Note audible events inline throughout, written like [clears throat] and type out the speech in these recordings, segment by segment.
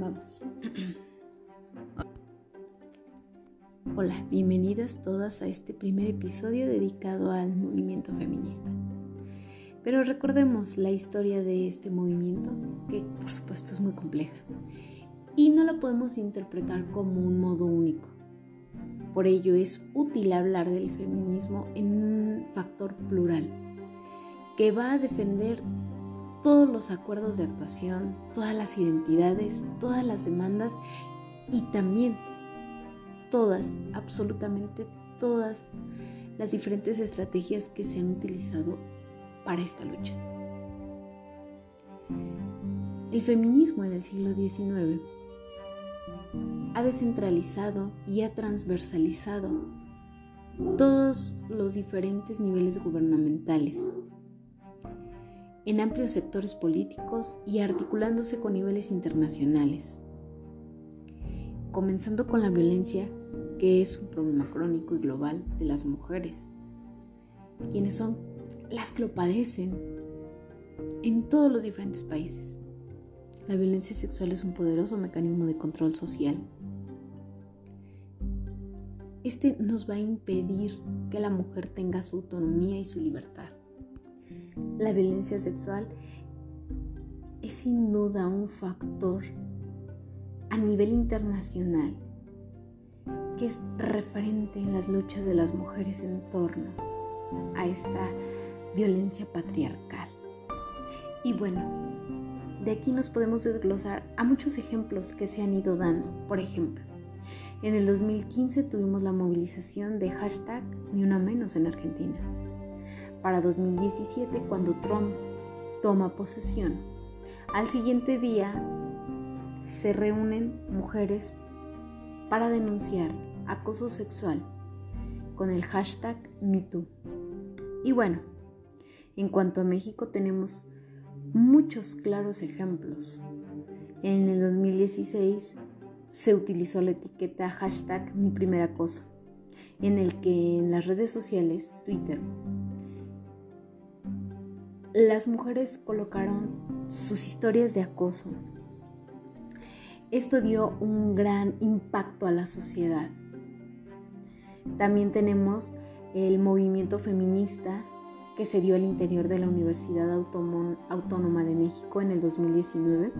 Vamos. [clears throat] Hola, bienvenidas todas a este primer episodio dedicado al movimiento feminista. Pero recordemos la historia de este movimiento, que por supuesto es muy compleja, y no la podemos interpretar como un modo único. Por ello es útil hablar del feminismo en un factor plural, que va a defender todos los acuerdos de actuación, todas las identidades, todas las demandas y también todas, absolutamente todas las diferentes estrategias que se han utilizado para esta lucha. El feminismo en el siglo XIX ha descentralizado y ha transversalizado todos los diferentes niveles gubernamentales en amplios sectores políticos y articulándose con niveles internacionales. Comenzando con la violencia, que es un problema crónico y global de las mujeres, quienes son las que lo padecen en todos los diferentes países. La violencia sexual es un poderoso mecanismo de control social. Este nos va a impedir que la mujer tenga su autonomía y su libertad. La violencia sexual es sin duda un factor a nivel internacional que es referente en las luchas de las mujeres en torno a esta violencia patriarcal. Y bueno, de aquí nos podemos desglosar a muchos ejemplos que se han ido dando. Por ejemplo, en el 2015 tuvimos la movilización de hashtag Ni una menos en Argentina para 2017 cuando Trump toma posesión. Al siguiente día se reúnen mujeres para denunciar acoso sexual con el hashtag MeToo. Y bueno, en cuanto a México tenemos muchos claros ejemplos. En el 2016 se utilizó la etiqueta hashtag mi primer en el que en las redes sociales, Twitter, las mujeres colocaron sus historias de acoso. Esto dio un gran impacto a la sociedad. También tenemos el movimiento feminista que se dio al interior de la Universidad Autónoma de México en el 2019,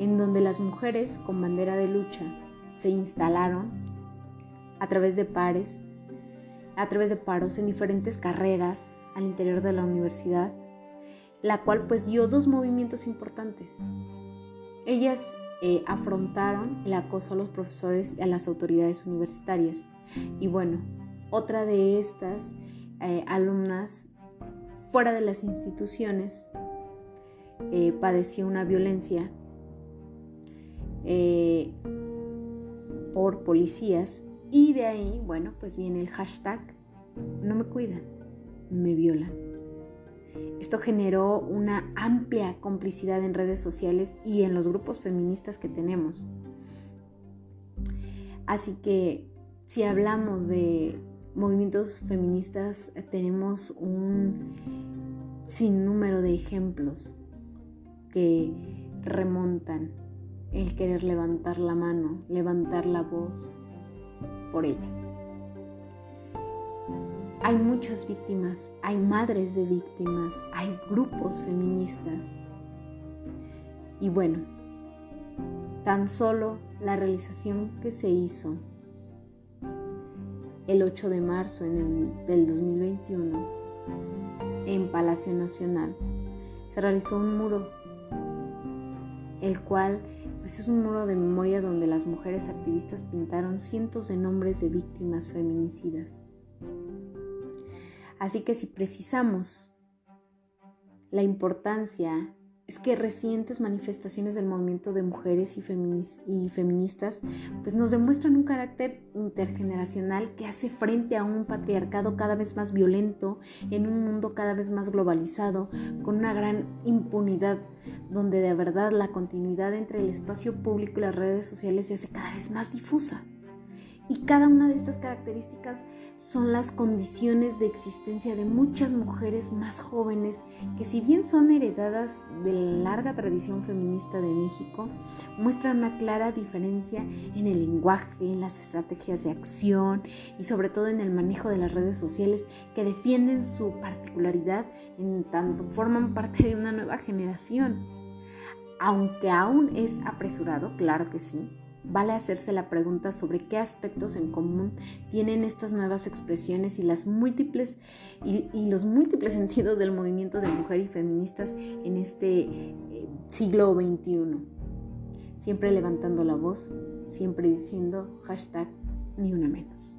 en donde las mujeres con bandera de lucha se instalaron a través de pares, a través de paros en diferentes carreras al interior de la universidad, la cual pues dio dos movimientos importantes. Ellas eh, afrontaron el acoso a los profesores y a las autoridades universitarias. Y bueno, otra de estas eh, alumnas fuera de las instituciones eh, padeció una violencia por policías y de ahí, bueno, pues viene el hashtag no me cuidan me violan. Esto generó una amplia complicidad en redes sociales y en los grupos feministas que tenemos. Así que si hablamos de movimientos feministas, tenemos un sinnúmero de ejemplos que remontan el querer levantar la mano, levantar la voz por ellas. Hay muchas víctimas, hay madres de víctimas, hay grupos feministas. Y bueno, tan solo la realización que se hizo el 8 de marzo del 2021 en Palacio Nacional se realizó un muro, el cual pues es un muro de memoria donde las mujeres activistas pintaron cientos de nombres de víctimas feminicidas. Así que si precisamos la importancia es que recientes manifestaciones del movimiento de mujeres y, feministas pues nos demuestran un carácter intergeneracional que hace frente a un patriarcado cada vez más violento en un mundo cada vez más globalizado con una gran impunidad donde de verdad la continuidad entre el espacio público y las redes sociales se hace cada vez más difusa Y cada una de estas características son las condiciones de existencia de muchas mujeres más jóvenes que si bien son heredadas de la larga tradición feminista de México, muestran una clara diferencia en el lenguaje, en las estrategias de acción y sobre todo en el manejo de las redes sociales que defienden su particularidad en tanto forman parte de una nueva generación. Aunque aún es apresurado, claro que sí, vale hacerse la pregunta sobre qué aspectos en común tienen estas nuevas expresiones y las múltiples y, los múltiples [laughs] sentidos del movimiento de mujer y feministas en este eh, siglo XXI. Siempre levantando la voz, siempre diciendo hashtag ni una menos.